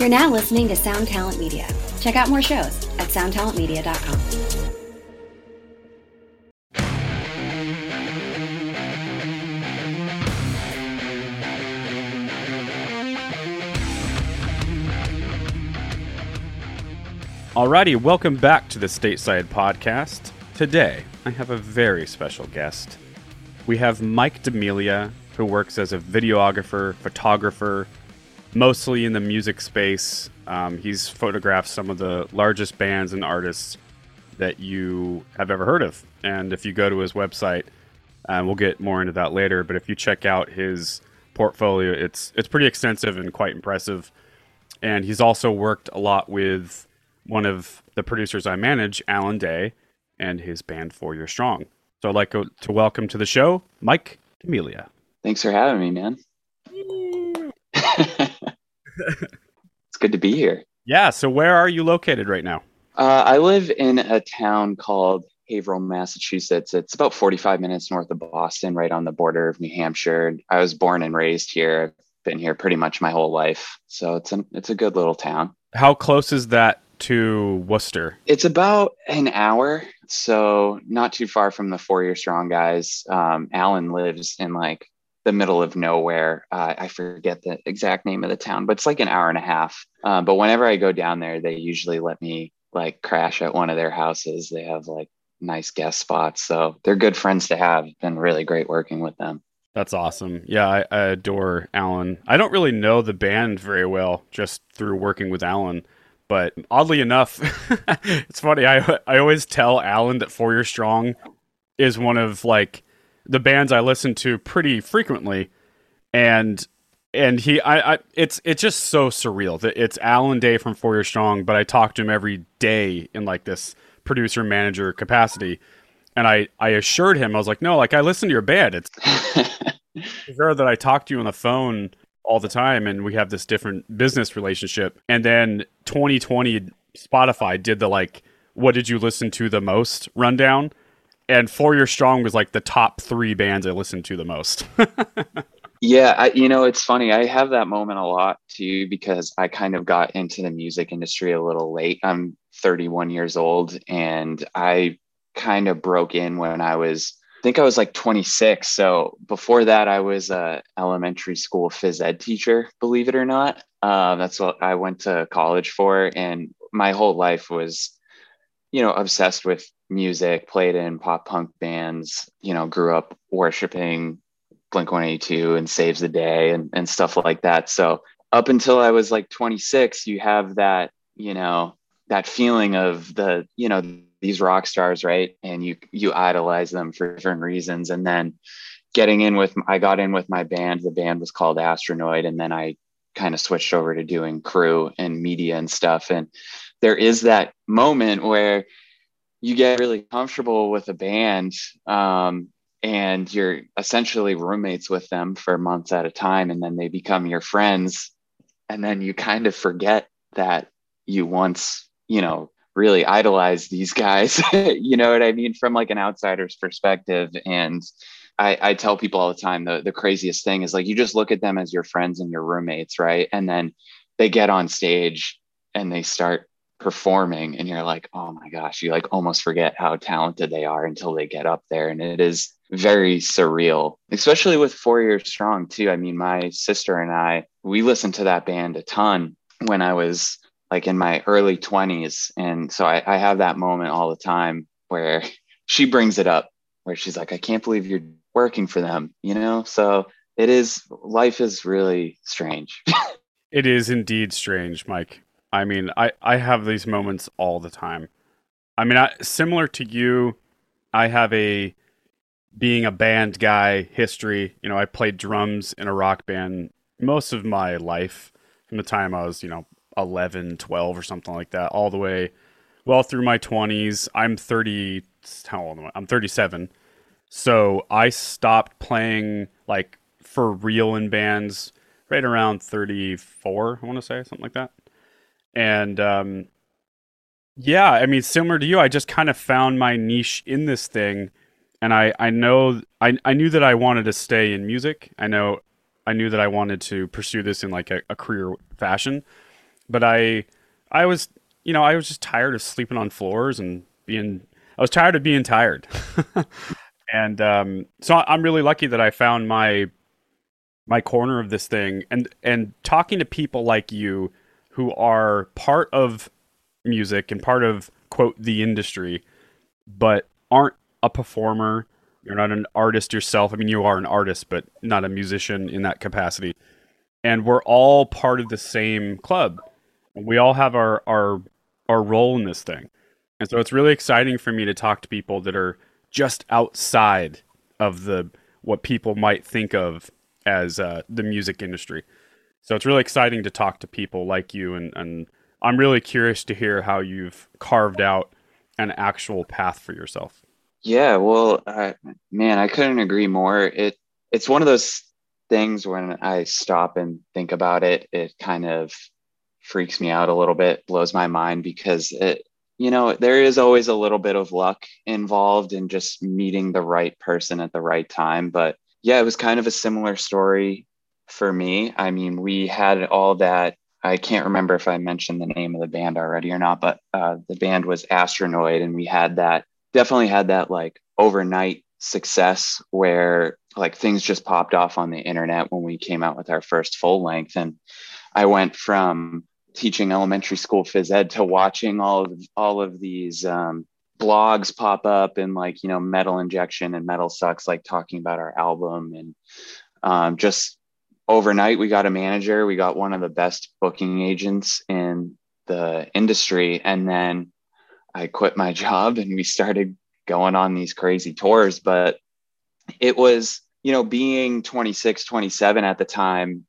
You're now listening to Sound Talent Media. Check out more shows at soundtalentmedia.com. Alrighty, welcome back to the Stateside Podcast. Today, I have a very special guest. We have Mike DeMellia, who works as a videographer, photographer, mostly in the music space. Um, he's photographed some of the largest bands and artists that you have ever heard of. And if you go to his website, um, we'll get more into that later. But if you check out his portfolio, it's it's pretty extensive and quite impressive. And he's also worked a lot with one of the producers I manage, Alan Day, and his band Four Year Strong. So I'd like to welcome to the show Mike DeMellia. Thanks for having me, man. It's good to be here. Yeah. So where are you located right now? Uh, I live in a town called Haverhill, Massachusetts. It's about 45 minutes north of Boston, right on the border of New Hampshire. I was born and raised here. I've been here pretty much my whole life. So it's a, it's a good little town. How close is that to Worcester? It's about an hour, so not too far from the four year strong guys. Um, Alan lives in like the middle of nowhere. Uh, I forget the exact name of the town, but it's like an hour and a half. Um, but whenever I go down there, they usually let me like crash at one of their houses. They have like nice guest spots, so they're good friends to have. Been really great working with them. That's awesome. Yeah, I, I adore Alan. I don't really know the band very well, just through working with Alan. But oddly enough, it's funny. I I always tell Alan that Four Year Strong is one of like the bands I listen to pretty frequently, and and he I, I it's it's just so surreal that it's Alan Day from Four Year Strong, but I talk to him every day in like this producer manager capacity, and I I assured him I was like, no, like I listen to your band. It's rare that I talk to you on the phone all the time and we have this different business relationship. And then 2020 Spotify did the like what did you listen to the most rundown and Four Year Strong was like the top 3 bands I listened to the most. yeah, I, you know, it's funny. I have that moment a lot too because I kind of got into the music industry a little late. I'm 31 years old and I kind of broke in when I was I think I was like 26. So before that, I was a elementary school phys ed teacher, believe it or not. Uh, that's what I went to college for. And my whole life was, you know, obsessed with music, played in pop punk bands, you know, grew up worshiping Blink 182 and Saves the Day and, and stuff like that. So up until I was like 26, you have that, you know, that feeling of the, you know, these rock stars, right? And you you idolize them for different reasons. And then getting in with I got in with my band. The band was called Astronoid, and then I kind of switched over to doing crew and media and stuff. And there is that moment where you get really comfortable with a band um, and you're essentially roommates with them for months at a time and then they become your friends. And then you kind of forget that you once you know really idolize these guys. You know what i mean? From like an outsider's perspective. And I, I tell people all the time the, the craziest thing is like you just look at them as your friends and your roommates right? And then they get on stage and they start performing and you're like oh my gosh you like almost forget how talented they are until they get up there and it is very surreal especially with four years strong too i mean my sister and i we listened to that band a ton when i was like in my early 20s. And so I, I have that moment all the time where she brings it up, where she's like, I can't believe you're working for them, you know? So it is, life is really strange. it is indeed strange, Mike. I mean, I, I have these moments all the time. I mean, I, similar to you, I have a being a band guy history. You know, I played drums in a rock band most of my life from the time I was, you know, 11, 12 or something like that, all the way well through my 20s. I'm 30, how old am I? I'm 37. So I stopped playing like for real in bands right around 34, I want to say, something like that. And um, yeah, I mean, similar to you, I just kind of found my niche in this thing. And I, I know I, I knew that I wanted to stay in music. I know I knew that I wanted to pursue this in like a, a career fashion but I I was you know I was just tired of sleeping on floors and being I was tired of being tired. and um, so I'm really lucky that I found my my corner of this thing and and talking to people like you who are part of music and part of quote the industry but aren't a performer. You're not an artist yourself. I mean you are an artist but not a musician in that capacity. And we're all part of the same club. We all have our our our role in this thing. And so it's really exciting for me to talk to people that are just outside of the what people might think of as uh, the music industry. So it's really exciting to talk to people like you, and, and I'm really curious to hear how you've carved out an actual path for yourself. Yeah, well, uh, man, I couldn't agree more. It it's one of those things when I stop and think about it, it kind of freaks me out a little bit, blows my mind because it, you know, there is always a little bit of luck involved in just meeting the right person at the right time. But yeah, it was kind of a similar story for me. I mean, we had all that. I can't remember if I mentioned the name of the band already or not, but uh, the band was Astronoid, and we had that definitely had that like overnight success where like things just popped off on the internet when we came out with our first full length. And I went from teaching elementary school phys ed to watching all of all of these um, blogs pop up and like you know metal injection and metal sucks like talking about our album and um, just overnight we got a manager. We got one of the best booking agents in the industry. And then i quit my job and we started going on these crazy tours. But it was you know being 26 27 at the time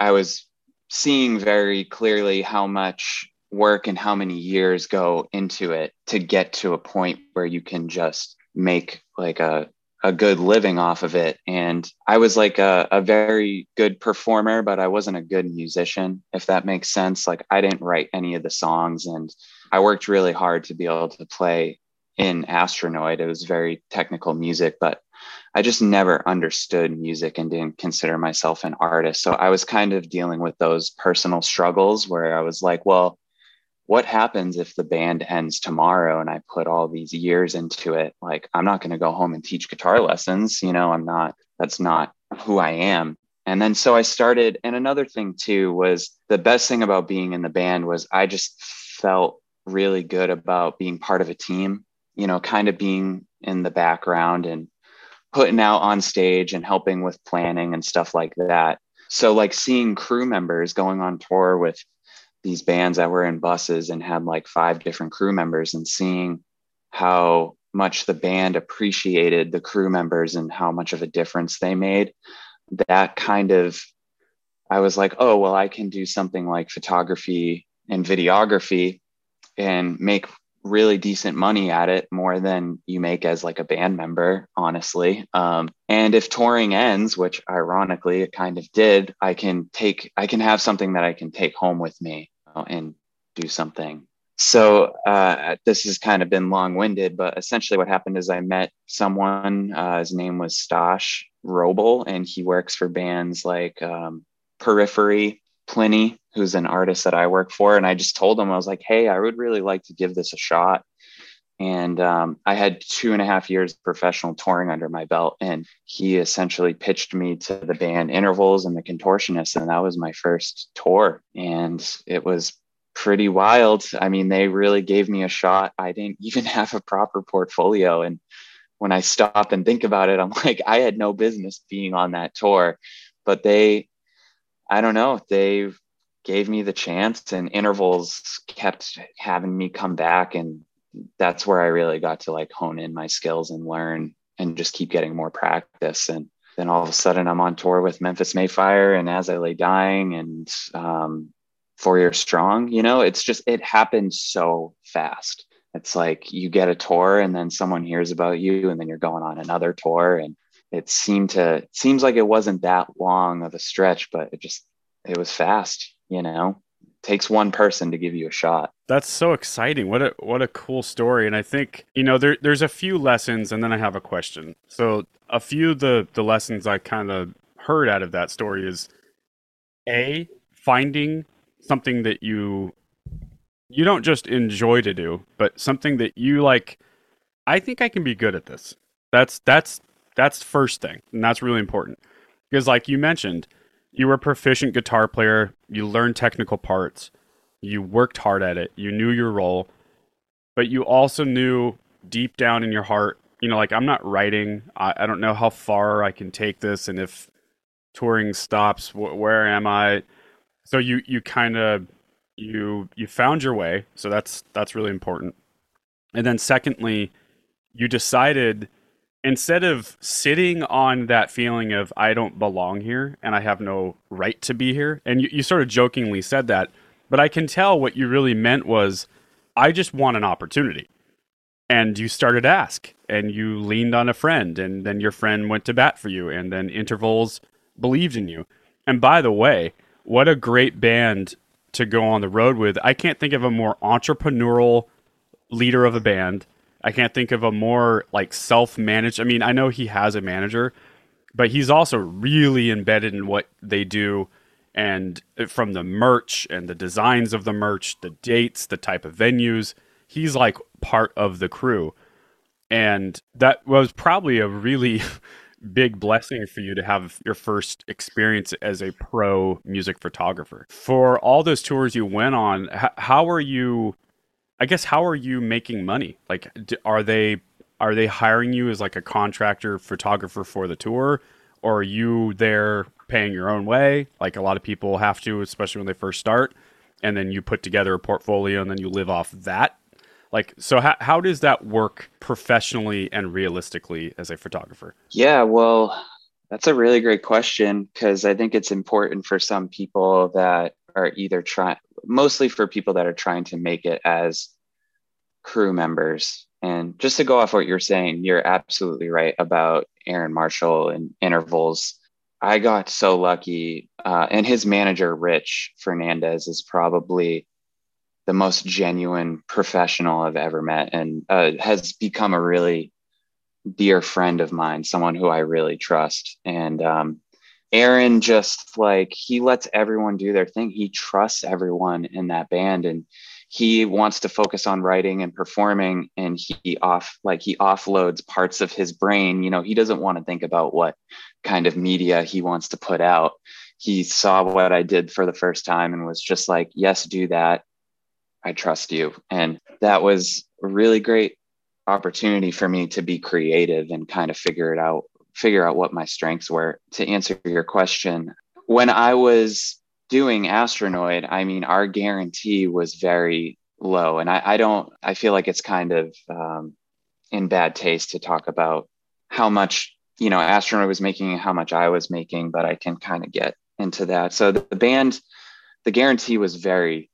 i was seeing very clearly how much work and how many years go into it to get to a point where you can just make like a a good living off of it. And I was like a, a very good performer, but I wasn't a good musician, if that makes sense. Like I didn't write any of the songs and I worked really hard to be able to play in Astronoid. It was very technical music, but I just never understood music and didn't consider myself an artist. So I was kind of dealing with those personal struggles where I was like, well, what happens if the band ends tomorrow and I put all these years into it? Like, I'm not going to go home and teach guitar lessons. You know, I'm not, that's not who I am. And then so I started. And another thing too was the best thing about being in the band was I just felt really good about being part of a team, you know, kind of being in the background and putting out on stage and helping with planning and stuff like that. So, like seeing crew members going on tour with these bands that were in buses and had like five different crew members and seeing how much the band appreciated the crew members and how much of a difference they made that kind of i was like oh well i can do something like photography and videography and make really decent money at it more than you make as like a band member honestly. Um, and if touring ends which ironically it kind of did i can take i can have something that i can take home with me and do something. So uh, this has kind of been long-winded, but essentially what happened is I met someone. Uh, his name was Stosh Roble, and he works for bands like um, Periphery, Plini, who's an artist that I work for. And I just told him I was like, "Hey, I would really like to give this a shot." And um, I had two and a half years professional touring under my belt, and he essentially pitched me to the band Intervals and the Contortionists, and that was my first tour, and it was pretty wild. I mean, they really gave me a shot. I didn't even have a proper portfolio, and when I stop and think about it, I'm like, I had no business being on that tour, but they, I don't know, they gave me the chance, and Intervals kept having me come back and that's where I really got to like hone in my skills and learn and just keep getting more practice. And then all of a sudden I'm on tour with Memphis May Fire and As I Lay Dying and um, Four Years Strong. You know, it's just, it happens so fast. It's like you get a tour and then someone hears about you and then you're going on another tour. And it seemed to, it seems like it wasn't that long of a stretch, but it just, it was fast, you know? Takes one person to give you a shot. That's so exciting. What a what a cool story. And I think, you know, there there's a few lessons and then I have a question. So a few of the the lessons I kind of heard out of that story is A, finding something that you you don't just enjoy to do, but something that you like I think I can be good at this. That's that's that's first thing, and that's really important. Because like you mentioned, you were a proficient guitar player, you learned technical parts, you worked hard at it, you knew your role, but you also knew deep down in your heart, you know, like I'm not writing. I, I don't know how far I can take this, and if touring stops, wh- where am I? So you you kind of you you found your way. So that's that's really important. And then secondly, you decided instead of sitting on that feeling of I don't belong here and I have no right to be here, and you, you sort of jokingly said that, but I can tell what you really meant was I just want an opportunity. And you started to ask and you leaned on a friend and then your friend went to bat for you and then intervals believed in you. And by the way, what a great band to go on the road with. I can't think of a more entrepreneurial leader of a band. I can't think of a more like self-managed. I mean, I know he has a manager, but he's also really embedded in what they do and uh, from the merch and the designs of the merch, the dates, the type of venues, he's like part of the crew. And that was probably a really big blessing for you to have your first experience as a pro music photographer. For all those tours you went on, how are you I guess how are you making money? Like are they are they hiring you as like a contractor photographer for the tour or are you there paying your own way, like a lot of people have to, especially when they first start, and then you put together a portfolio and then you live off that. Like, so how, how does that work professionally and realistically as a photographer? Yeah, well, that's a really great question because I think it's important for some people that are either trying, mostly for people that are trying to make it as crew members. And just to go off what you're saying, you're absolutely right about Aaron Marshall and intervals I got so lucky. Uh, and his manager, Rich Fernandez, is probably the most genuine professional I've ever met and uh, has become a really dear friend of mine, someone who I really trust. And um, Aaron just like, he lets everyone do their thing. He trusts everyone in that band. And he wants to focus on writing and performing and he off like he offloads parts of his brain. You know he doesn't want to think about what kind of media he wants to put out. He saw what i did for the first time and was just like yes do that. I trust you. And that was a really great opportunity for me to be creative and kind of figure it out figure out what my strengths were. To answer your question when i was doing Astronoid, I mean, our guarantee was very low. And I, I don't, I feel like it's kind of um, in bad taste to talk about how much, you know, Astronoid was making and how much I was making, but I can kind of get into that. So the, the band, the guarantee was very,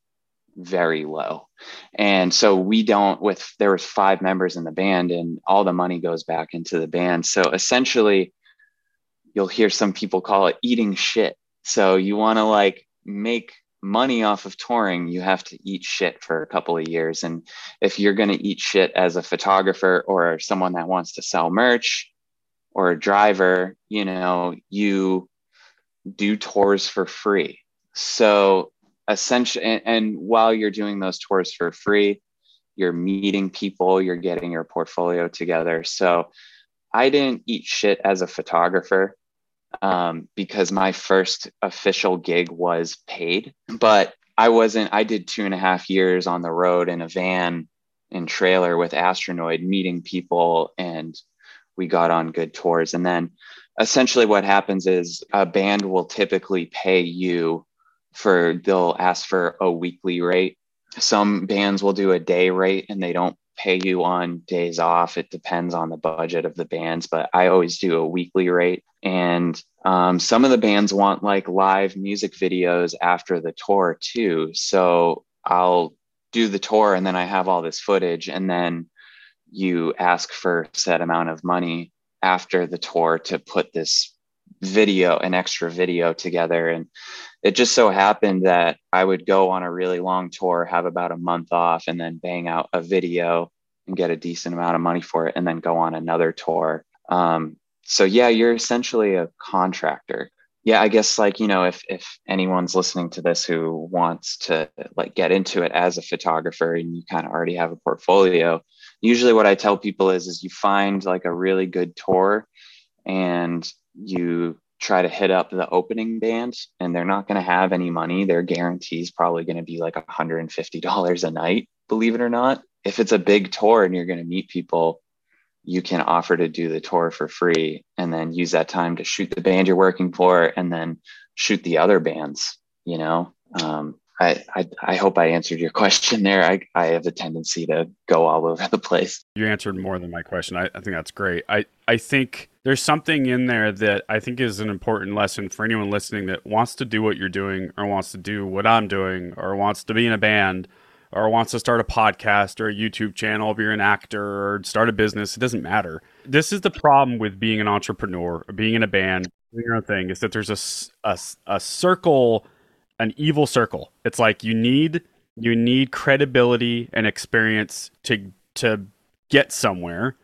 very low. And so we don't with there was five members in the band and all the money goes back into the band. So essentially you'll hear some people call it eating shit so you want to like make money off of touring, you have to eat shit for a couple of years. And if you're going to eat shit as a photographer or someone that wants to sell merch or a driver, you know, you do tours for free. So essentially, and, and while you're doing those tours for free, you're meeting people, you're getting your portfolio together. So I didn't eat shit as a photographer um, because my first official gig was paid, but I wasn't, I did two and a half years on the road in a van and trailer with Astronoid, meeting people, and we got on good tours. And then essentially what happens is a band will typically pay you for, they'll ask for a weekly rate. Some bands will do a day rate and they don't pay you on days off. It depends on the budget of the bands, but I always do a weekly rate. And um, some of the bands want like live music videos after the tour too. So I'll do the tour and then I have all this footage, and then you ask for a set amount of money after the tour to put this video, an extra video together. And it just so happened that I would go on a really long tour, have about a month off, and then bang out a video and get a decent amount of money for it, and then go on another tour. Um, so yeah, you're essentially a contractor. yeah, I guess like, you know, if if anyone's listening to this who wants to like get into it as a photographer and you kind of already have a portfolio, usually what I tell people is is you find like a really good tour and you try to hit up the opening band and they're not going to have any money. Their guarantee is probably going to be like $150 a night, believe it or not. If it's a big tour and you're going to meet people, you can offer to do the tour for free and then use that time to shoot the band you're working for and then shoot the other bands, you know? Um, I, I, I hope I answered your question there. I, I have a tendency to go all over the place. You answered more than my question. I, I think that's great. I, I think there's something in there that I think is an important lesson for anyone listening that wants to do what you're doing or wants to do what I'm doing or wants to be in a band or wants to start a podcast or a YouTube channel if you're an actor or start a business. It doesn't matter. This is the problem with being an entrepreneur or being in a band, doing your own thing, is that there's a, a, a circle – an evil circle. It's like you need you need credibility and experience to to get somewhere.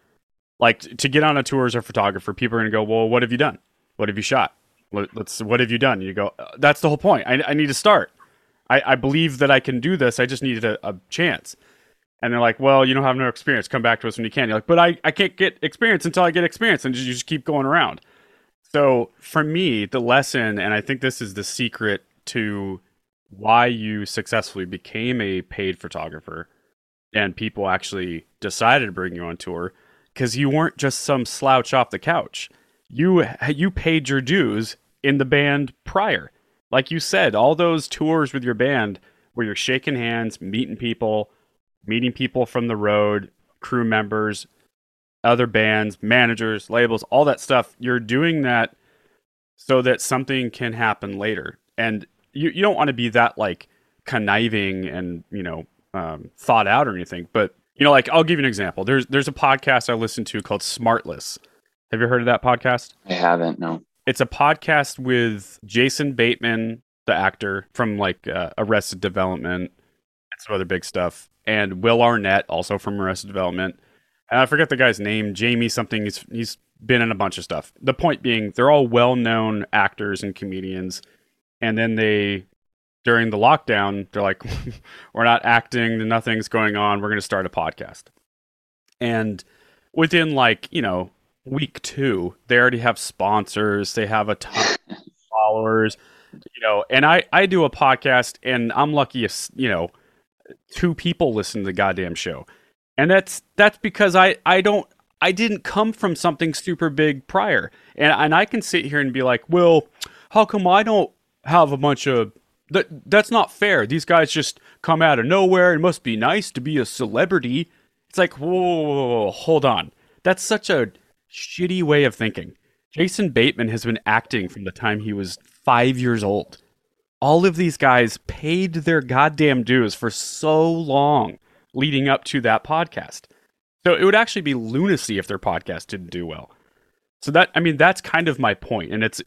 Like to get on a tour as a photographer, people are going to go, "Well, what have you done? What have you shot? Let's what have you done?" You go, uh, "That's the whole point. I, I need to start. I, I believe that I can do this. I just needed a, a chance." And they're like, "Well, you don't have no experience. Come back to us when you can." You're like, "But I, I can't get experience until I get experience," and you just keep going around. So for me, the lesson, and I think this is the secret to why you successfully became a paid photographer and people actually decided to bring you on tour because you weren't just some slouch off the couch. You you paid your dues in the band prior. Like you said, all those tours with your band where you're shaking hands, meeting people, meeting people from the road, crew members, other bands, managers, labels, all that stuff. You're doing that so that something can happen later. And you, you don't want to be that like conniving and you know um, thought out or anything but you know like i'll give you an example. There's there's a podcast i listen to called smartless. Have you heard of that podcast? I haven't no. It's a podcast with jason bateman the actor from like uh, arrested development and some other big stuff and will arnett also from arrested development. And i forget the guy's name jamie something. He's he's been in a bunch of stuff. The point being they're all well-known actors and comedians and then they during the lockdown they're like we're not acting. Nothing's going on. We're going to start a podcast. And within like you know week two they already have sponsors. They have a ton of followers you know and i i do a podcast and i'm lucky if you know two people listen to the goddamn show. And that's that's because i i don't i didn't come from something super big prior. And and i can sit here and be like well how come i don't have a bunch of that that's not fair. These guys just come out of nowhere. It must be nice to be a celebrity. It's like, whoa, whoa, whoa, hold on. That's such a shitty way of thinking. Jason Bateman has been acting from the time he was five years old. All of these guys paid their goddamn dues for so long leading up to that podcast. So it would actually be lunacy if their podcast didn't do well. So that I mean that's kind of my point and it's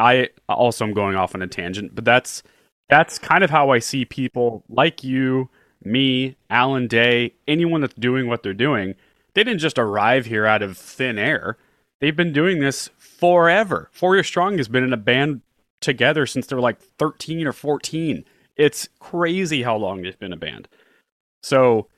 I also am going off on a tangent, but that's that's kind of how I see people like you, me, Alan Day, anyone that's doing what they're doing. They didn't just arrive here out of thin air. They've been doing this forever. Four Year Strong has been in a band together since they were like 13 or 14. It's crazy how long they've been a band. So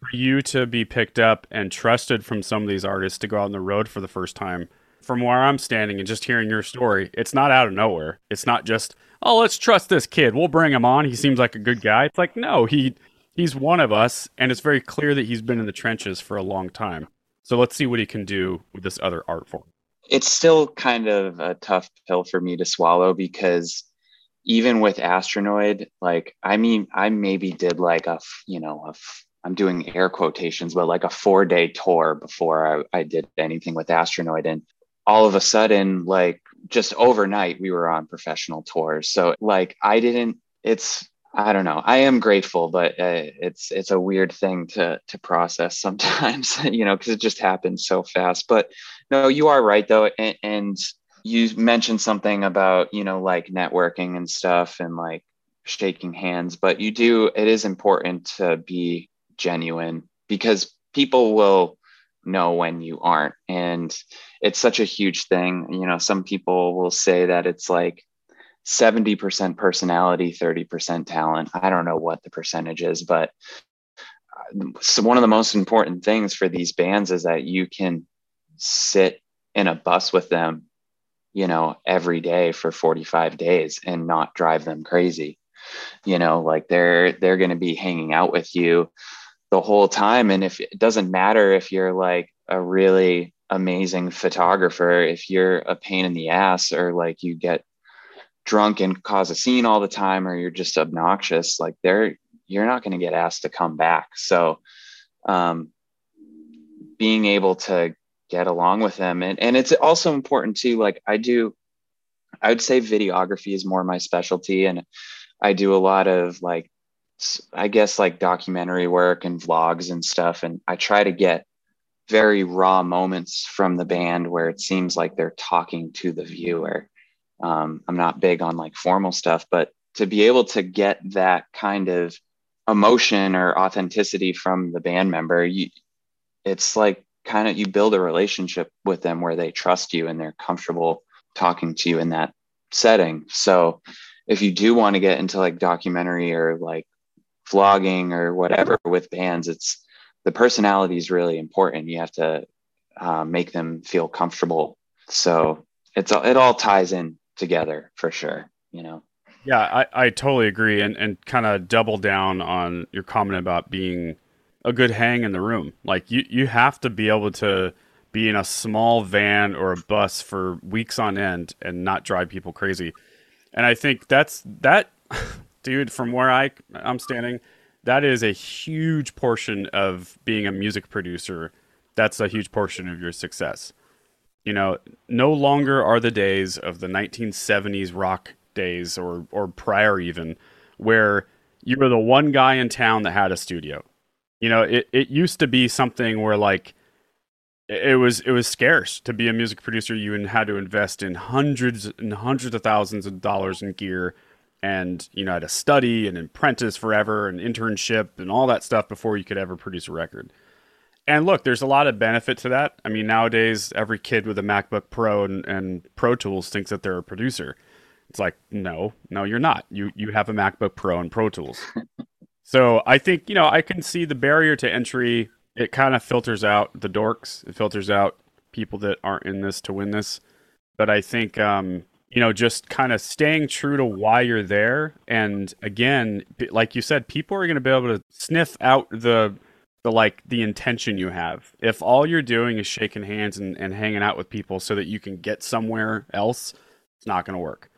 for you to be picked up and trusted from some of these artists to go out on the road for the first time from where I'm standing and just hearing your story, it's not out of nowhere. It's not just, oh, let's trust this kid. We'll bring him on. He seems like a good guy. It's like, no, he he's one of us, and it's very clear that he's been in the trenches for a long time. So let's see what he can do with this other art form. It's still kind of a tough pill for me to swallow because even with Astronoid, like I mean, I maybe did like a you know a I'm doing air quotations, but like a four day tour before I, I did anything with Astronoid. And all of a sudden, like just overnight, we were on professional tours. So like I didn't. It's I don't know. I am grateful, but uh, it's it's a weird thing to to process sometimes, you know, because it just happens so fast. But no, you are right though, and, and you mentioned something about you know like networking and stuff, and like shaking hands. But you do. It is important to be genuine because people will know when you aren't. And it's such a huge thing. You know, some people will say that it's like 70% personality, 30% talent. I don't know what the percentage is, but uh, so one of the most important things for these bands is that you can sit in a bus with them, you know, every day for 45 days and not drive them crazy. You know, like they're they're going to be hanging out with you the whole time. And if it doesn't matter if you're like a really amazing photographer if you're a pain in the ass or like you get drunk and cause a scene all the time or you're just obnoxious like they're you're not going to get asked to come back. So um, being able to get along with them. And, and it's also important too like i do i would say videography is more my specialty and i do a lot of like I guess like documentary work and vlogs and stuff. And I try to get very raw moments from the band where it seems like they're talking to the viewer. Um, I'm not big on like formal stuff, but to be able to get that kind of emotion or authenticity from the band member, you, it's like kind of you build a relationship with them where they trust you and they're comfortable talking to you in that setting. So if you do want to get into like documentary or like vlogging or whatever with bands, it's the personality is really important. You have to uh, make them feel comfortable. So it's it all ties in together for sure. You know. Yeah, I, I totally agree, and and kind of double down on your comment about being a good hang in the room. Like you you have to be able to be in a small van or a bus for weeks on end and not drive people crazy. And I think that's that dude, from where I I'm standing, that is a huge portion of being a music producer. That's a huge portion of your success. You know, no longer are the days of the 1970s rock days or or prior even where you were the one guy in town that had a studio. You know, it, it used to be something where like it was it was scarce to be a music producer. You had to invest in hundreds and hundreds of thousands of dollars in gear and you know had to study and apprentice forever and internship and all that stuff before you could ever produce a record. And look there's a lot of benefit to that. I mean nowadays every kid with a macbook pro and, and pro tools thinks that they're a producer. It's like no no you're not. You you have a macbook pro and pro tools. So i think you know i can see the barrier to entry. It kind of filters out the dorks. It filters out people that aren't in this to win this. But i think um you know, just kind of staying true to why you're there. And again, like you said, people are going to be able to sniff out the the like the intention you have. If all you're doing is shaking hands and, and hanging out with people so that you can get somewhere else, it's not going to work.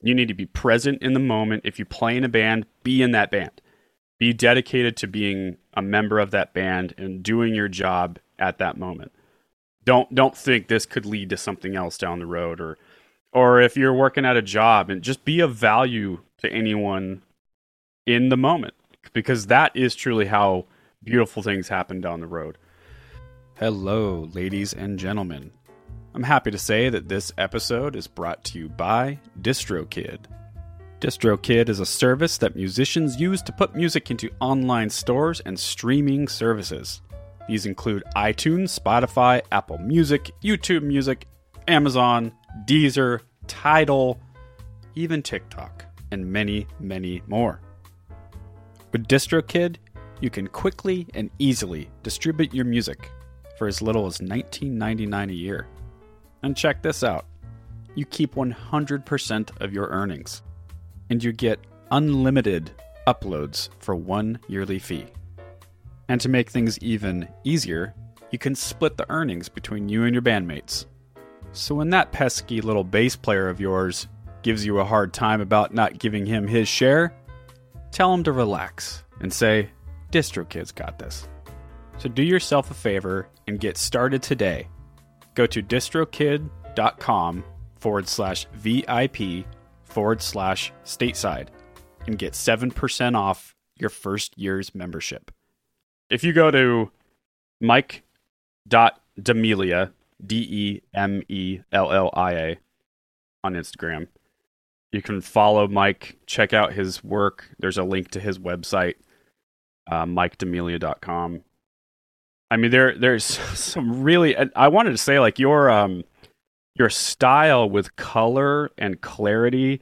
You need to be present in the moment. If you play in a band, be in that band. Be dedicated to being a member of that band and doing your job at that moment. Don't don't think this could lead to something else down the road or or if you're working at a job and just be of value to anyone in the moment because that is truly how beautiful things happen down the road. Hello, ladies and gentlemen. I'm happy to say that this episode is brought to you by DistroKid. DistroKid is a service that musicians use to put music into online stores and streaming services. These include iTunes, Spotify, Apple Music, YouTube Music, Amazon, Deezer, Tidal, even TikTok, and many, many more. With DistroKid, you can quickly and easily distribute your music for as little as $19.99 a year. And check this out you keep 100% of your earnings, and you get unlimited uploads for one yearly fee. And to make things even easier, you can split the earnings between you and your bandmates. So when that pesky little bass player of yours gives you a hard time about not giving him his share, tell him to relax and say, DistroKid's got this. So do yourself a favor and get started today. Go to distrokid.com forward slash VIP forward slash stateside and get 7% off your first year's membership. If you go to mike.demellia, D E M E L L I A on Instagram. You can follow Mike, check out his work. There's a link to his website, uh, mikedemellia.com. I mean, there there's some really. I wanted to say like your um your style with color and clarity,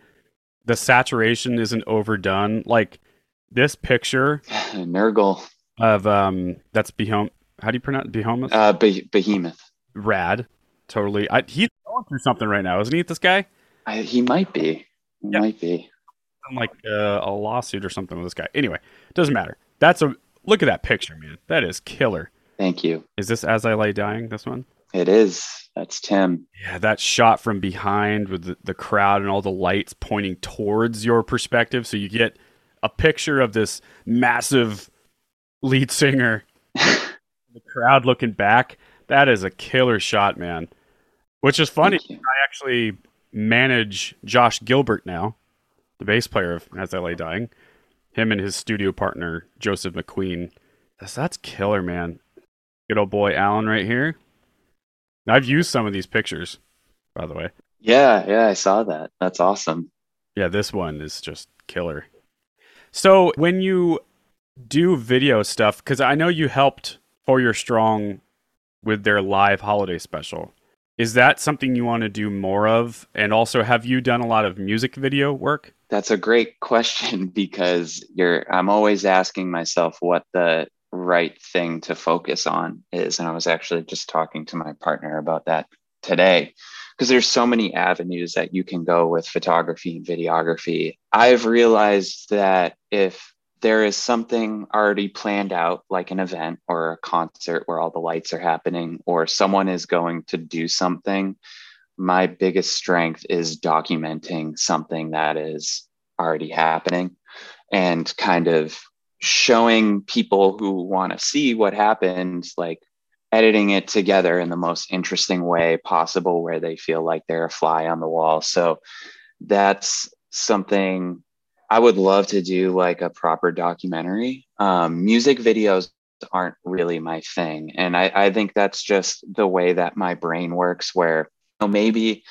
the saturation isn't overdone. Like this picture, Nergal of um that's Behom. How do you pronounce Behemoth? Uh, Be- Behemoth. Rad, totally. I, he's going through something right now, isn't he? This guy. I, he might be. He yeah. might be. Like uh, a lawsuit or something with this guy. Anyway, doesn't matter. That's a look at that picture, man. That is killer. Thank you. Is this as I lay dying? This one. It is. That's Tim. Yeah, that shot from behind with the, the crowd and all the lights pointing towards your perspective, so you get a picture of this massive lead singer, the crowd looking back. That is a killer shot, man. Which is funny. I actually manage Josh Gilbert now, the bass player of As I Lay Dying. Him and his studio partner Joseph McQueen. That's, that's killer, man. Good old boy Alan right here. I've used some of these pictures, by the way. Yeah, yeah, I saw that. That's awesome. Yeah, this one is just killer. So when you do video stuff, because I know you helped Four Year Strong with their live holiday special. Is that something you want to do more of? And also, have you done a lot of music video work? That's a great question because you're I'm always asking myself what the right thing to focus on is. And I was actually just talking to my partner about that today because there's so many avenues that you can go with photography and videography. I've realized that if there is something already planned out, like an event or a concert where all the lights are happening, or someone is going to do something, my biggest strength is documenting something that is already happening and kind of showing people who want to see what happened, like editing it together in the most interesting way possible where they feel like they're a fly on the wall. So that's something I would love to do like a proper documentary. Um, music videos aren't really my thing. And I, I think that's just the way that my brain works, where you know, maybe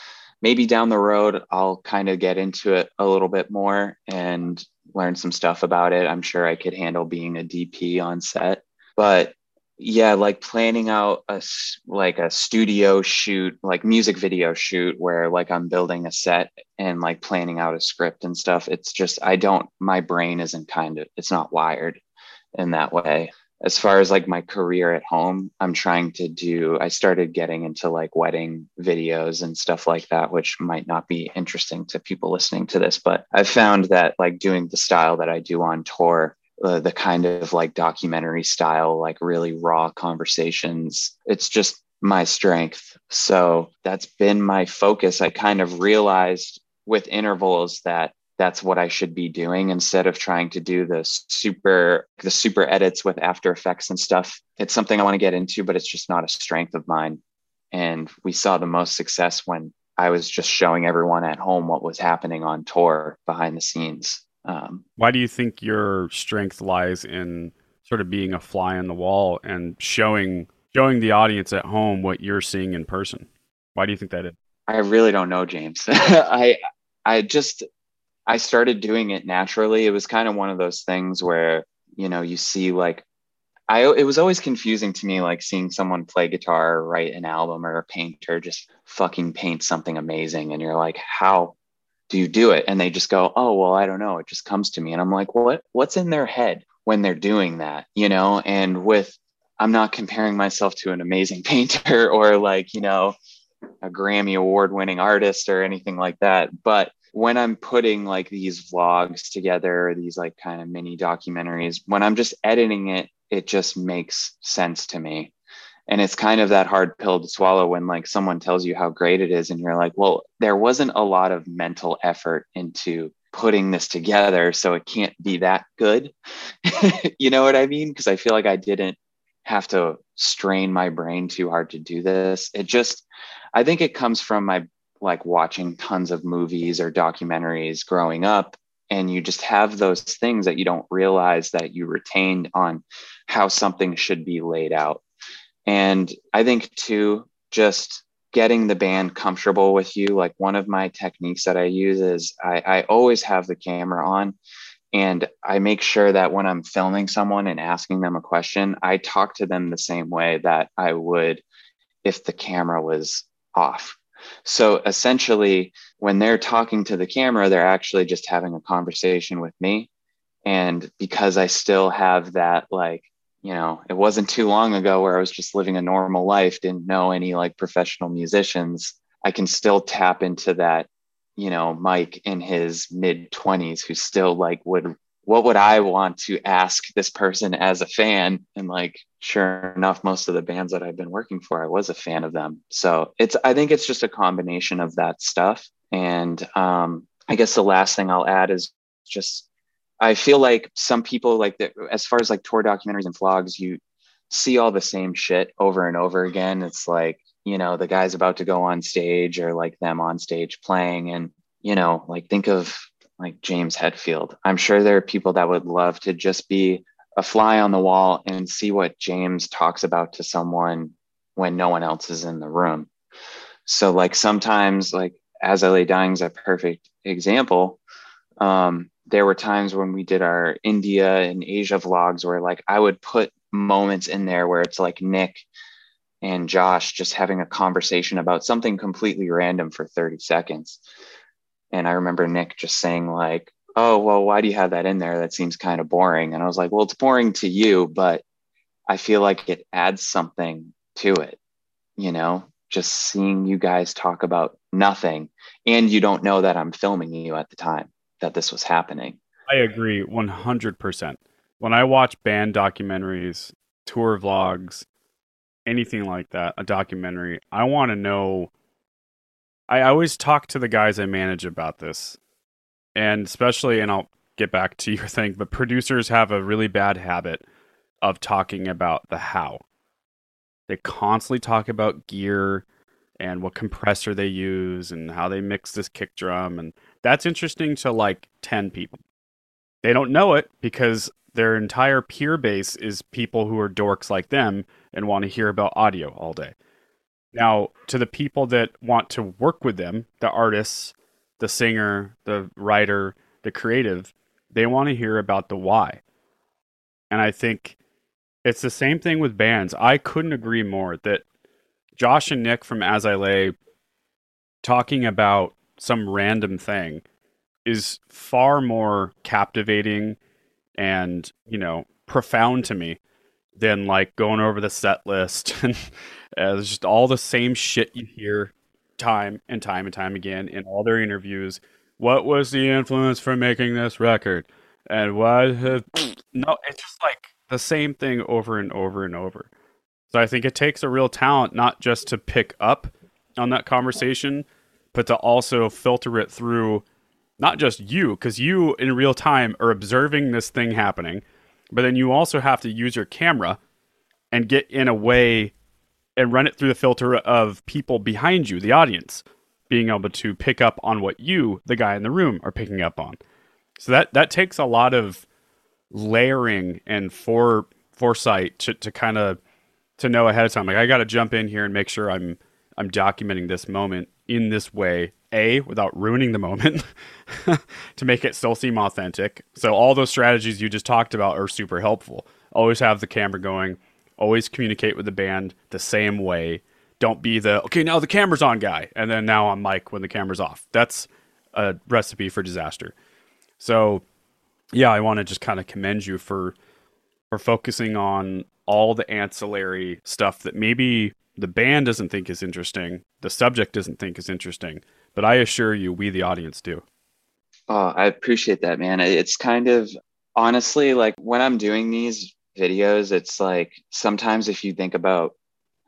maybe down the road I'll kind of get into it a little bit more and learn some stuff about it. I'm sure I could handle being a DP on set. But yeah, like planning out a like a studio shoot, like music video shoot where like I'm building a set and like planning out a script and stuff. It's just I don't my brain isn't kind of it's not wired in that way as far as like my career at home, I'm trying to do, I started getting into like wedding videos and stuff like that, which might not be interesting to people listening to this, but I've found that like doing the style that I do on tour, uh, the kind of like documentary style, like really raw conversations, it's just my strength. So that's been my focus. I kind of realized with intervals that that's what I should be doing instead of trying to do the super the super edits with After Effects and stuff. It's something I want to get into, but it's just not a strength of mine. And we saw the most success when I was just showing everyone at home what was happening on tour behind the scenes. Um, Why do you think your strength lies in sort of being a fly on the wall and showing showing the audience at home what you're seeing in person? Why do you think that is? I really don't know, James. I I just I started doing it naturally. It was kind of one of those things where, you know, you see like I it was always confusing to me like seeing someone play guitar write an album or a painter just fucking paint something amazing and you're like, how do you do it? And they just go, "Oh, well, I don't know. It just comes to me." And I'm like, "What what's in their head when they're doing that?" You know? And with I'm not comparing myself to an amazing painter or like, you know, a Grammy award winning artist or anything like that, but when I'm putting like these vlogs together, these like kind of mini documentaries, when I'm just editing it, it just makes sense to me. And it's kind of that hard pill to swallow when like someone tells you how great it is and you're like, well, there wasn't a lot of mental effort into putting this together, so it can't be that good. you know what I mean? Because I feel like I didn't have to strain my brain too hard to do this. It just I think it comes from my like watching tons of movies or documentaries growing up and you just have those things that you don't realize that you retained on how something should be laid out and i think too just getting the band comfortable with you like one of my techniques that i use is i, I always have the camera on And I make sure that when I'm filming someone and asking them a question, I talk to them the same way that I would if the camera was off. So essentially, when they're talking to the camera, they're actually just having a conversation with me. And because I still have that, like, you know, it wasn't too long ago where I was just living a normal life, didn't know any like professional musicians, I can still tap into that, you know, Mike in his mid 20s who still like would what would I want to ask this person as a fan? And like, sure enough, most of the bands that I've been working for, I was a fan of them. So it's, I think it's just a combination of that stuff. And um, I guess the last thing I'll add is just, I feel like some people like that, as far as like tour documentaries and vlogs, you see all the same shit over and over again. It's like, you know, the guy's about to go on stage or like them on stage playing. And, you know, like think of like James Hetfield. I'm sure there are people that would love to just be a fly on the wall and see what James talks about to someone when no one else is in the room. So like sometimes like as dying is a perfect example. Um, there were times when we did our India and Asia vlogs where like I would put moments in there where it's like Nick and Josh just having a conversation about something completely random for 30 seconds. And I remember Nick just saying, like, oh, well, why do you have that in there? That seems kind of boring. And I was like, well, it's boring to you, but I feel like it adds something to it, you know, just seeing you guys talk about nothing. And you don't know that I'm filming you at the time that this was happening. I agree 100%. When I watch band documentaries, tour vlogs, anything like that, a documentary, I want to know I always talk to the guys I manage about this, and especially, and I'll get back to your thing, but producers have a really bad habit of talking about the how. They constantly talk about gear and what compressor they use and how they mix this kick drum, and that's interesting to like 10 people. They don't know it because their entire peer base is people who are dorks like them and want to hear about audio all day. Now, to the people that want to work with them, the artists, the singer, the writer, the creative, they want to hear about the why. And I think it's the same thing with bands. I couldn't agree more that Josh and Nick from As I Lay talking about some random thing is far more captivating and, you know, profound to me than like going over the set list and uh, there's just all the same shit you hear time and time and time again in all their interviews. What was the influence for making this record? And why? have... no, it's just like the same thing over and over and over. So I think it takes a real talent not just to pick up on that conversation, but to also filter it through not just you, because you in real time are observing this thing happening, but then you also have to use your camera and get in a way and run it through the filter of people behind you, the audience, being able to pick up on what you, the guy in the room, are picking up on. So that that takes a lot of layering and for foresight to, to kind of to know ahead of time. Like I got to jump in here and make sure I'm I'm documenting this moment in this way. A without ruining the moment to make it still seem authentic. So all those strategies you just talked about are super helpful. Always have the camera going always communicate with the band the same way. Don't be the okay now the camera's on guy, and then now I'm Mike when the camera's off. That's a recipe for disaster. So, yeah, I want to just kind of commend you for for focusing on all the ancillary stuff that maybe the band doesn't think is interesting, the subject doesn't think is interesting, but I assure you, we the audience do. Oh, I appreciate that, man. It's kind of honestly like when I'm doing these videos, it's like sometimes if you think about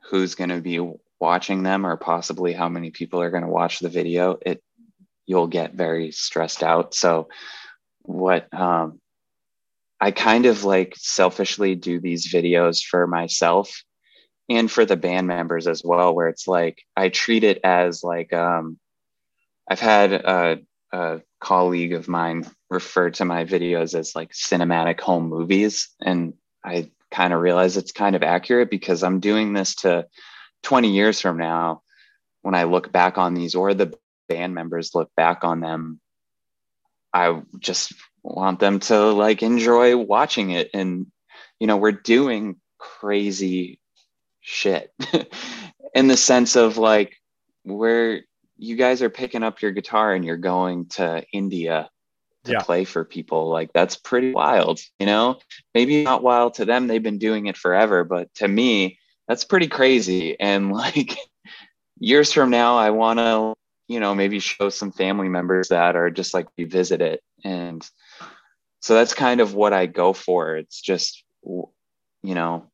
who's going to be watching them or possibly how many people are going to watch the video, it you'll get very stressed out. So what um, I kind of like selfishly do these videos for myself and for the band members as well, where it's like I treat it as like um, I've had a, a colleague of mine refer to my videos as like cinematic home movies, and I kind of realize it's kind of accurate because I'm doing this to 20 years from now. When I look back on these or the band members look back on them I just want them to like enjoy watching it. And you know we're doing crazy shit. In the sense of like where you guys are picking up your guitar and you're going to India to yeah. play for people like that's pretty wild you know? Maybe not wild to them they've been doing it forever but to me that's pretty crazy. And like years from now i want to you know maybe show some family members that or just like revisit it. And so that's kind of what i go for. It's just you know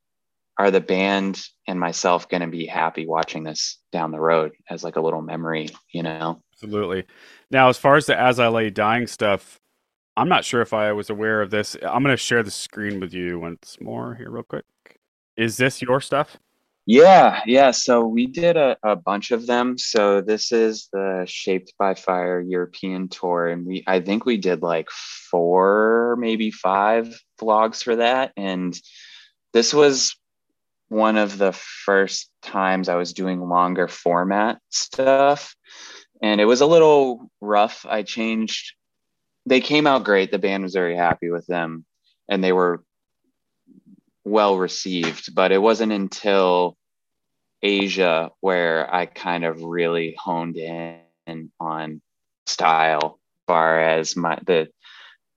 are the band and myself going to be happy watching this down the road as like a little memory you know absolutely now as far as the as i lay dying stuff i'm not sure if i was aware of this i'm going to share the screen with you once more here real quick is this your stuff yeah, yeah. So we did a, a bunch of them. So this is the Shaped by Fire European tour. And we I think we did like four, maybe five vlogs for that. And this was one of the first times I was doing longer format stuff. And it was a little rough. I changed they came out great. The band was very happy with them and they were well received, but it wasn't until Asia where I kind of really honed in on style, as far as my the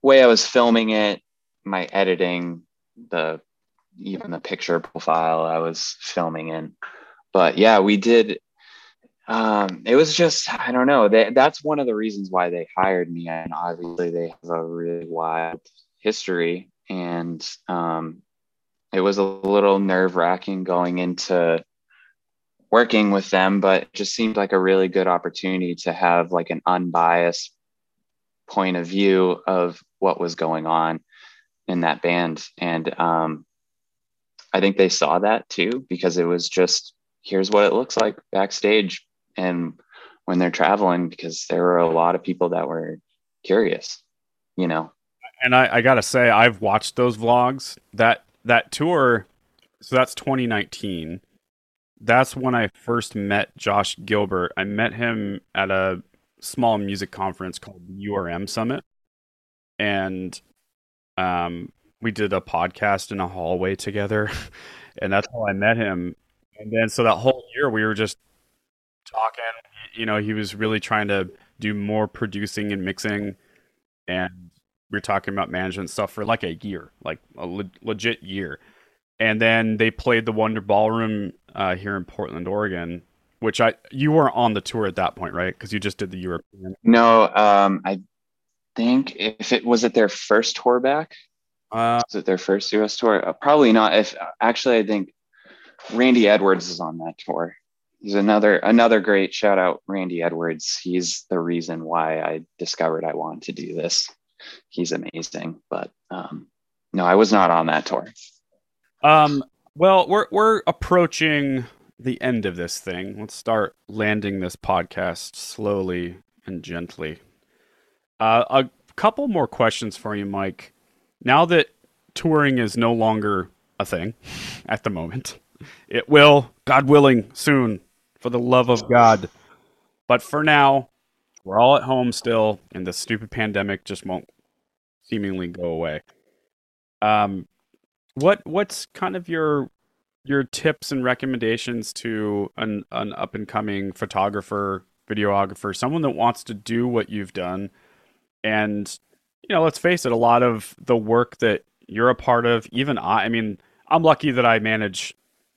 way I was filming it, my editing, the even the picture profile I was filming in. But yeah, we did. Um, it was just I don't know. They, that's one of the reasons why they hired me, and obviously they have a really wild history, and um, it was a little nerve wracking going into working with them, but it just seemed like a really good opportunity to have like an unbiased point of view of what was going on in that band. And um, I think they saw that too, because it was just here's what it looks like backstage and when they're traveling, because there were a lot of people that were curious, you know. And I, I gotta say, I've watched those vlogs. That that tour, so that's 2019 that's when I first met Josh Gilbert. I met him at a small music conference called URM Summit, and um, we did a podcast in a hallway together, and that's how I met him. And then so that whole year we were just talking. You know, he was really trying to do more producing and mixing, and we are talking about management stuff for like a year, like a le- legit year. And then they played the Wonder Ballroom uh, here in Portland, Oregon, which I you weren't on the tour at that point, right? Because you just did the European. No, um, I think if it was it their first tour back. Uh, was it their first U.S. tour? Uh, probably not. If actually, I think Randy Edwards is on that tour. He's another another great shout out, Randy Edwards. He's the reason why I discovered I wanted to do this. He's amazing, but um, no, I was not on that tour. Um, well, we're we're approaching the end of this thing. Let's start landing this podcast slowly and gently. Uh, a couple more questions for you, Mike. Now that touring is no longer a thing at the moment, it will, God willing, soon, for the love of God. But for now, we're all at home still, and the stupid pandemic just won't seemingly go away. Um, what what's kind of your your tips and recommendations to an an up and coming photographer, videographer, someone that wants to do what you've done? And you know, let's face it, a lot of the work that you're a part of, even I, I mean, I'm lucky that I manage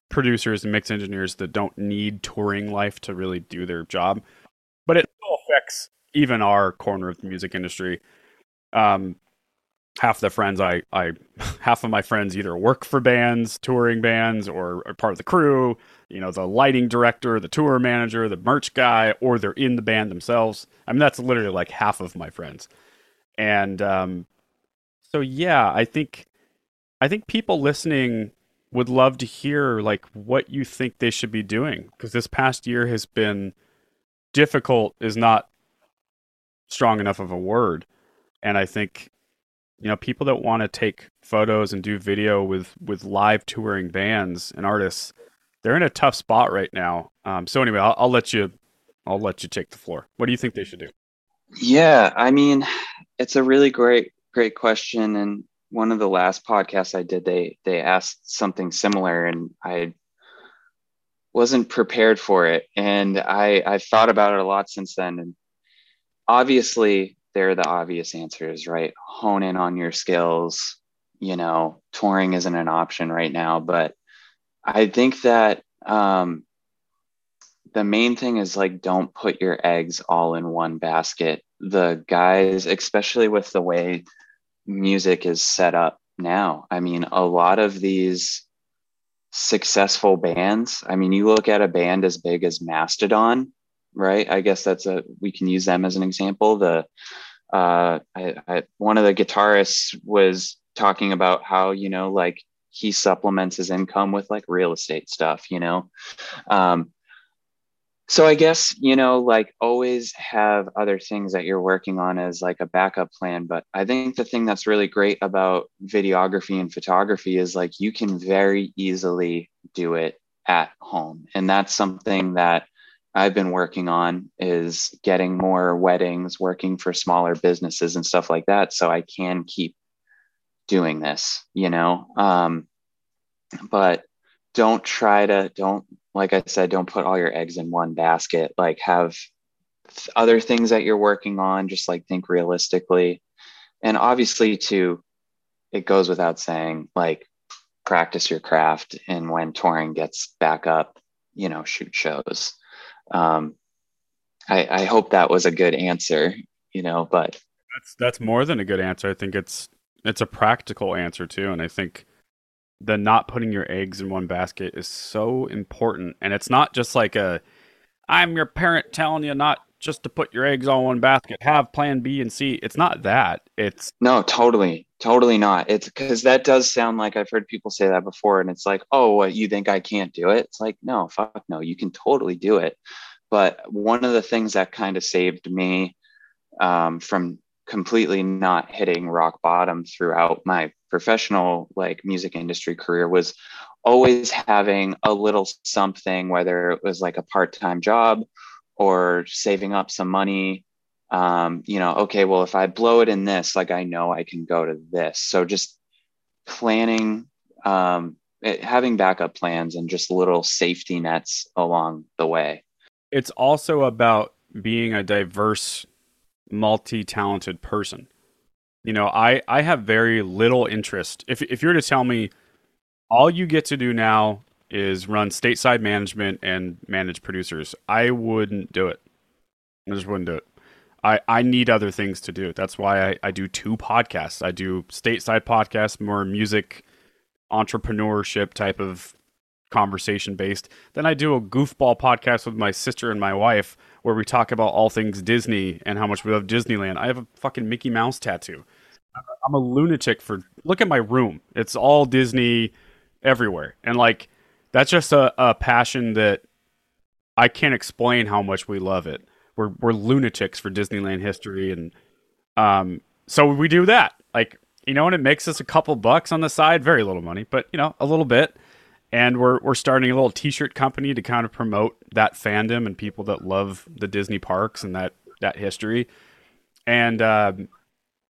producers and mix engineers that don't need touring life to really do their job, but it still affects even our corner of the music industry. Um, half the friends I, I half of my friends either work for bands touring bands or are part of the crew you know the lighting director the tour manager the merch guy or they're in the band themselves i mean that's literally like half of my friends and um, so yeah i think i think people listening would love to hear like what you think they should be doing because this past year has been difficult is not strong enough of a word. And i think you know people that want to take photos and do video with with live touring bands and artists they're in a tough spot right now. Um, so anyway I'll, I'll, let you i'll let you take the floor. What do you think they should do yeah i mean it's a really great great question. And one of the last podcasts I did, they they asked something similar, and I wasn't prepared for it. And I I've thought about it a lot since then. And obviously, there are the obvious answers, right? Hone in on your skills. You know, touring isn't an option right now, but I think that um, the main thing is like don't put your eggs all in one basket. The guys, especially with the way music is set up now. I mean, a lot of these successful bands, I mean, you look at a band as big as Mastodon, right? I guess that's a, we can use them as an example. The, uh, I, I, one of the guitarists was talking about how, you know, like he supplements his income with like real estate stuff, you know? Um, so i guess you know like always have other things that you're working on as like a backup plan but i think the thing that's really great about videography and photography is like you can very easily do it at home and that's something that i've been working on is getting more weddings working for smaller businesses and stuff like that so i can keep doing this you know? Um, but don't try to don't like I said, don't put all your eggs in one basket. Like have other things that you're working on, just like think realistically. And obviously, too, it goes without saying, like practice your craft. And when touring gets back up, you know, shoot shows. Um, I, I hope that was a good answer, you know, but that's that's more than a good answer. I think it's it's a practical answer too, and I think the not putting your eggs in one basket is so important. And it's not just like a, I'm your parent telling you not just to put your eggs on one basket, have plan B and C. It's not that. It's no, totally, totally not. It's because that does sound like I've heard people say that before. And it's like, oh, what, you think I can't do it? It's like, no, fuck no, you can totally do it. But one of the things that kind of saved me um, from completely not hitting rock bottom throughout my professional like music industry career was always having a little something whether it was like a part-time job or saving up some money. Um, you know okay well if i blow it in this like i know i can go to this. So just planning um, it, having backup plans and just little safety nets along the way. It's also about being a diverse multi-talented person. You know, I I have very little interest. If if you were to tell me all you get to do now is run stateside management and manage producers, I wouldn't do it. I just wouldn't do it. I, I need other things to do. That's why I, I do two podcasts. I do stateside podcasts, more music entrepreneurship type of conversation based. Then I do a goofball podcast with my sister and my wife where we talk about all things Disney and how much we love Disneyland. I have a fucking Mickey Mouse tattoo. I'm a lunatic for look at my room. It's all Disney everywhere. And like that's just a, a passion that I can't explain how much we love it. We're we're lunatics for Disneyland history and um so we do that. Like, you know, and it makes us a couple bucks on the side, very little money, but you know, a little bit and we're we're starting a little t-shirt company to kind of promote that fandom and people that love the Disney parks and that that history. And um,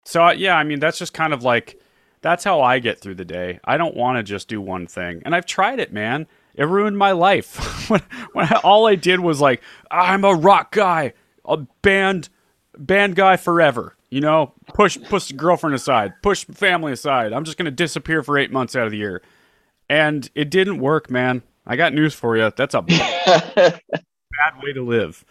so yeah, I mean that's just kind of like that's how I get through the day. I don't want to just do one thing. And I've tried it, man. It ruined my life. when, when I, all I did was like I'm a rock guy, a band band guy forever. You know, push push girlfriend aside, push family aside. I'm just gonna disappear for eight months out of the year and it didn't work, man. I got news for you. That's a bad way to live.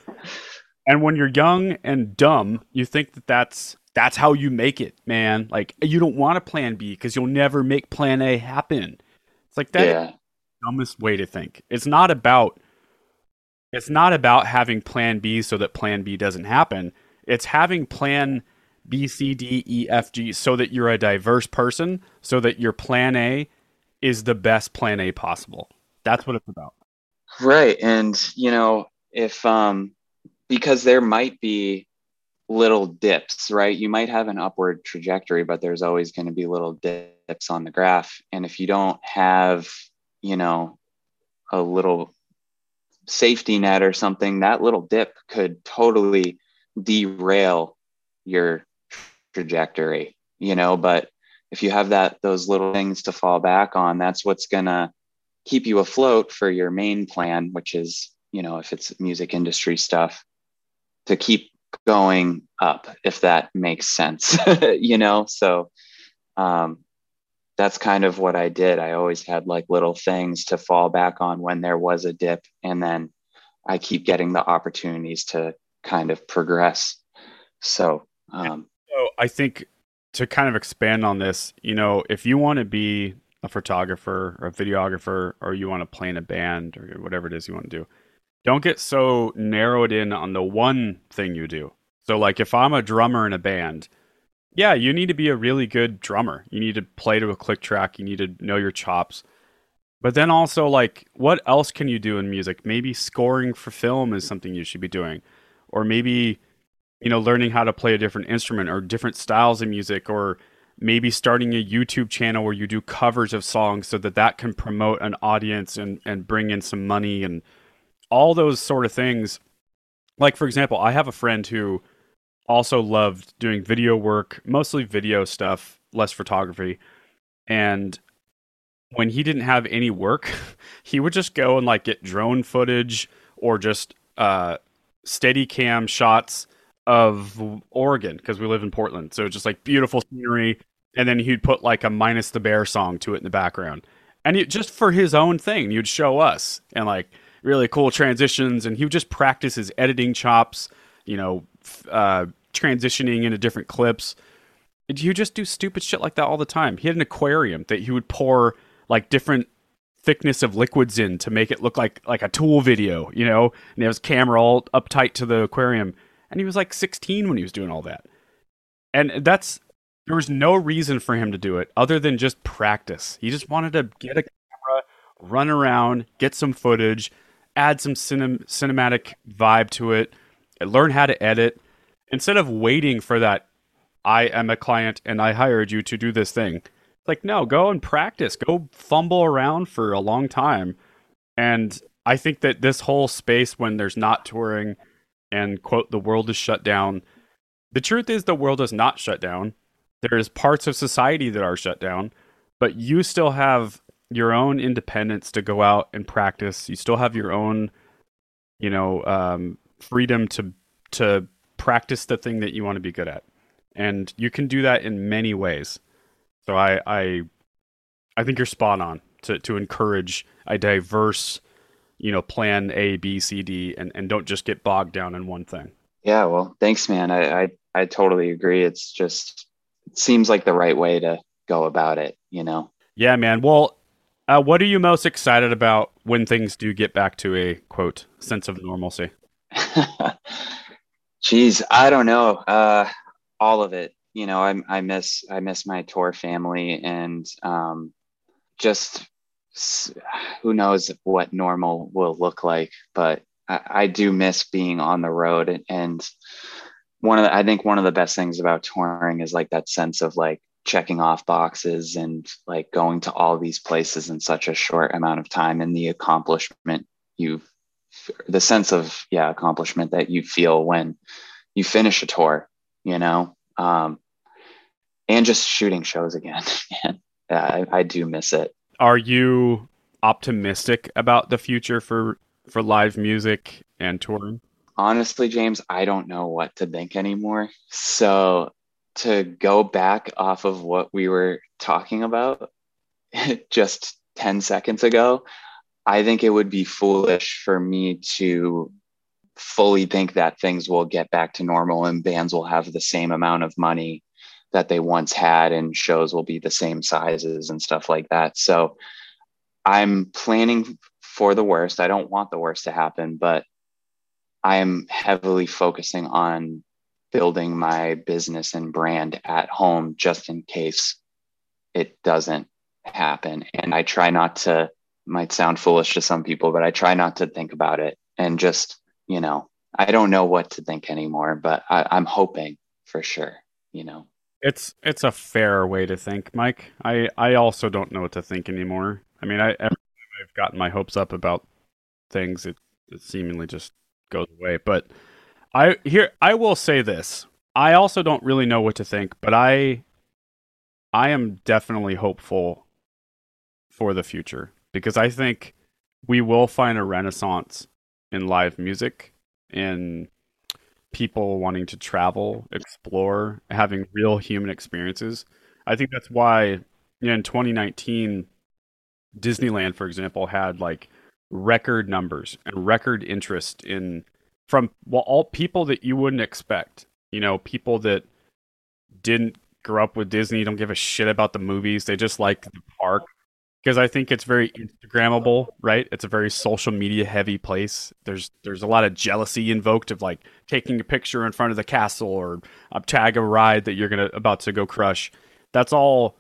And when you're young and dumb, you think that that's that's how you make it, man. Like you don't want a plan B because you'll never make plan A happen. It's like that yeah. dumbest way to think. It's not about it's not about having plan B so that plan B doesn't happen. It's having plan B, C, D, E, F, G so that you're a diverse person, so that your plan A is the best plan A possible. That's what it's about. Right. And, you know, if, um, because there might be little dips, right? You might have an upward trajectory, but there's always going to be little dips on the graph. And if you don't have, you know, a little safety net or something, that little dip could totally derail your trajectory you know, but if you have that those little things to fall back on, that's what's gonna keep you afloat for your main plan, which is, you know, if it's music industry stuff, to keep going up, if that makes sense, you know? So um, that's kind of what I did. I always had like little things to fall back on when there was a dip. And then I keep getting the opportunities to kind of progress. So, um, so I think to kind of expand on this, you know, if you want to be a photographer or a videographer or you want to play in a band or whatever it is you want to do, don't get so narrowed in on the one thing you do. So, like, if I'm a drummer in a band, yeah, you need to be a really good drummer. You need to play to a click track. You need to know your chops. But then also, like, what else can you do in music? Maybe scoring for film is something you should be doing. Or maybe, you know, learning how to play a different instrument or different styles of music. Or maybe starting a YouTube channel where you do covers of songs so that that can promote an audience and, and bring in some money and all those sort of things. Like, for example, I have a friend who also loved doing video work, mostly video stuff, less photography. And when he didn't have any work, he would just go and like get drone footage or just uh, steady cam shots of Oregon because we live in Portland. So just like beautiful scenery. And then he'd put like a minus the bear song to it in the background. And he, just for his own thing, he'd show us and like really cool transitions. And he would just practice his editing chops, you know, uh, transitioning into different clips. He would just do stupid shit like that all the time. He had an aquarium that he would pour like different thickness of liquids in to make it look like like a tool video, you know. And he has camera all uptight to the aquarium, and he was like 16 when he was doing all that. And that's there was no reason for him to do it other than just practice. He just wanted to get a camera, run around, get some footage, add some cinem- cinematic vibe to it, learn how to edit instead of waiting for that I am a client and I hired you to do this thing. Like no, go and practice. Go fumble around for a long time. And I think that this whole space when there's not touring and quote the world is shut down, the truth is the world is not shut down. There's parts of society that are shut down, but you still have your own independence to go out and practice. You still have your own, you know, um, freedom to to practice the thing that you want to be good at, and you can do that in many ways. So I I I think you're spot on to to encourage a diverse, you know, plan A, B, C, D, and and don't just get bogged down in one thing. Yeah, well, thanks, man. I I, I totally agree. It's just it seems like the right way to go about it. You know. Yeah, man. Well, uh, what are you most excited about when things do get back to a quote sense of normalcy? Geez, I don't know. Uh, all of it. You know, I, I miss I miss my tour family and um, just who knows what normal will look like. But I, I do miss being on the road and, and one of the, I think one of the best things about touring is like that sense of like checking off boxes and like going to all these places in such a short amount of time and the accomplishment you've the sense of yeah accomplishment that you feel when you finish a tour you know um, and just shooting shows again man I, I do miss it are you optimistic about the future for for live music and touring? Honestly james i don't know what to think anymore. So to go back off of what we were talking about just 10 seconds ago I think it would be foolish for me to fully think that things will get back to normal and bands will have the same amount of money that they once had and shows will be the same sizes and stuff like that. So I'm planning for the worst. I don't want the worst to happen, but I am heavily focusing on building my business and brand at home just in case it doesn't happen. And I try not to might sound foolish to some people, but I try not to think about it and just, you know, I don't know what to think anymore, but I, I'm hoping for sure, you know. It's it's a fair way to think, Mike. I I also don't know what to think anymore. I mean, I every time I've gotten my hopes up about things, it, it seemingly just goes away. But I here I will say this. I also don't really know what to think, but I I am definitely hopeful for the future because I think we will find a renaissance in live music, in people wanting to travel, explore, having real human experiences. I think that's why you know, in 2019, Disneyland, for example, had like record numbers and record interest in from well all people that you wouldn't expect. You know, people that didn't grow up with Disney, don't give a shit about the movies. They just like the park because I think it's very Instagrammable, right? It's a very social media heavy place. There's there's a lot of jealousy invoked of like taking a picture in front of the castle or a tag a ride that you're gonna about to go crush. That's all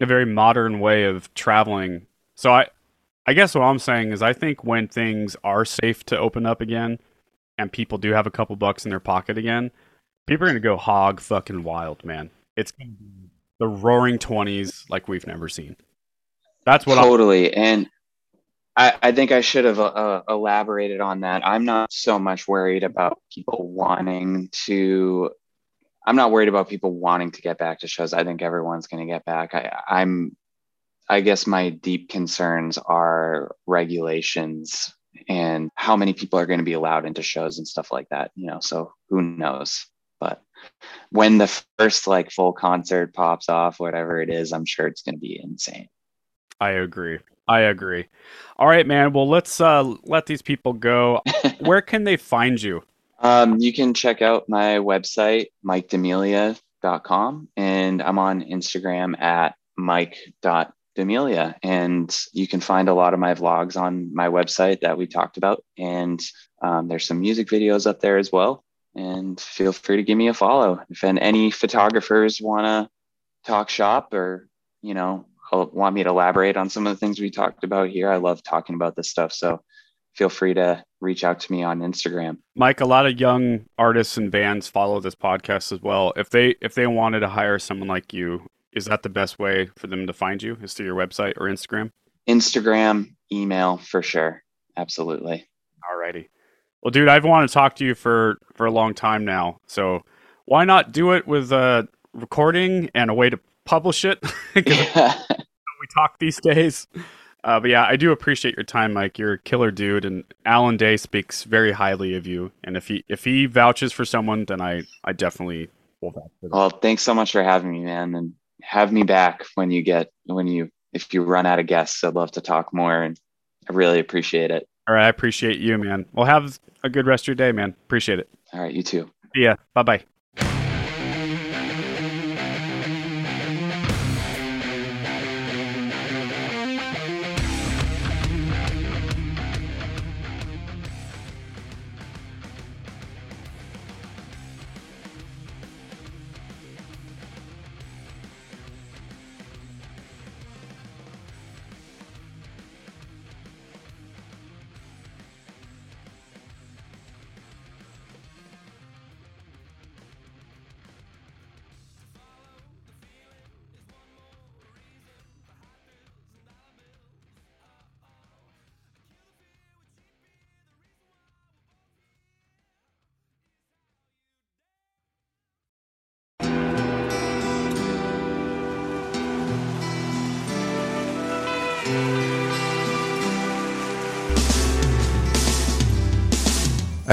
a very modern way of traveling. So I I guess what I'm saying is I think when things are safe to open up again and people do have a couple bucks in their pocket again, people are gonna go hog fucking wild, man. It's the roaring twenties like we've never seen. That's what totally. I'm- and I, I think I should have uh, uh, elaborated on that. I'm not so much worried about people wanting to. I'm not worried about people wanting to get back to shows. I think everyone's going to get back. I, I'm. I guess my deep concerns are regulations and how many people are going to be allowed into shows and stuff like that. You know, so who knows? But when the first like full concert pops off, whatever it is, I'm sure it's going to be insane. I agree. I agree. All right, man. Well, let's uh, let these people go. Where can they find you? Um, you can check out my website, mikedemellia.com, and I'm on Instagram at mike.demellia. And you can find a lot of my vlogs on my website that we talked about. And um, there's some music videos up there as well. And feel free to give me a follow. If any photographers want to talk shop or, you know, want me to elaborate on some of the things we talked about here, I love talking about this stuff. So feel free to reach out to me on Instagram. Mike, a lot of young artists and bands follow this podcast as well. If they if they wanted to hire someone like you, is that the best way for them to find you? Is through your website or Instagram? Instagram, email for sure. Absolutely. Alrighty. Well, dude, I've wanted to talk to you for for a long time now. So why not do it with a recording and a way to publish it? we talk these days. Uh, but yeah, I do appreciate your time, Mike. You're a killer dude, and Alan Day speaks very highly of you. And if he if he vouches for someone, then I I definitely will vouch for them. Well, thanks so much for having me, man, and have me back when you get when you if you run out of guests. I'd love to talk more, and I really appreciate it. All right, I appreciate you, man. Well, have a good rest of your day, man. Appreciate it. All right, you too. See ya. Bye bye.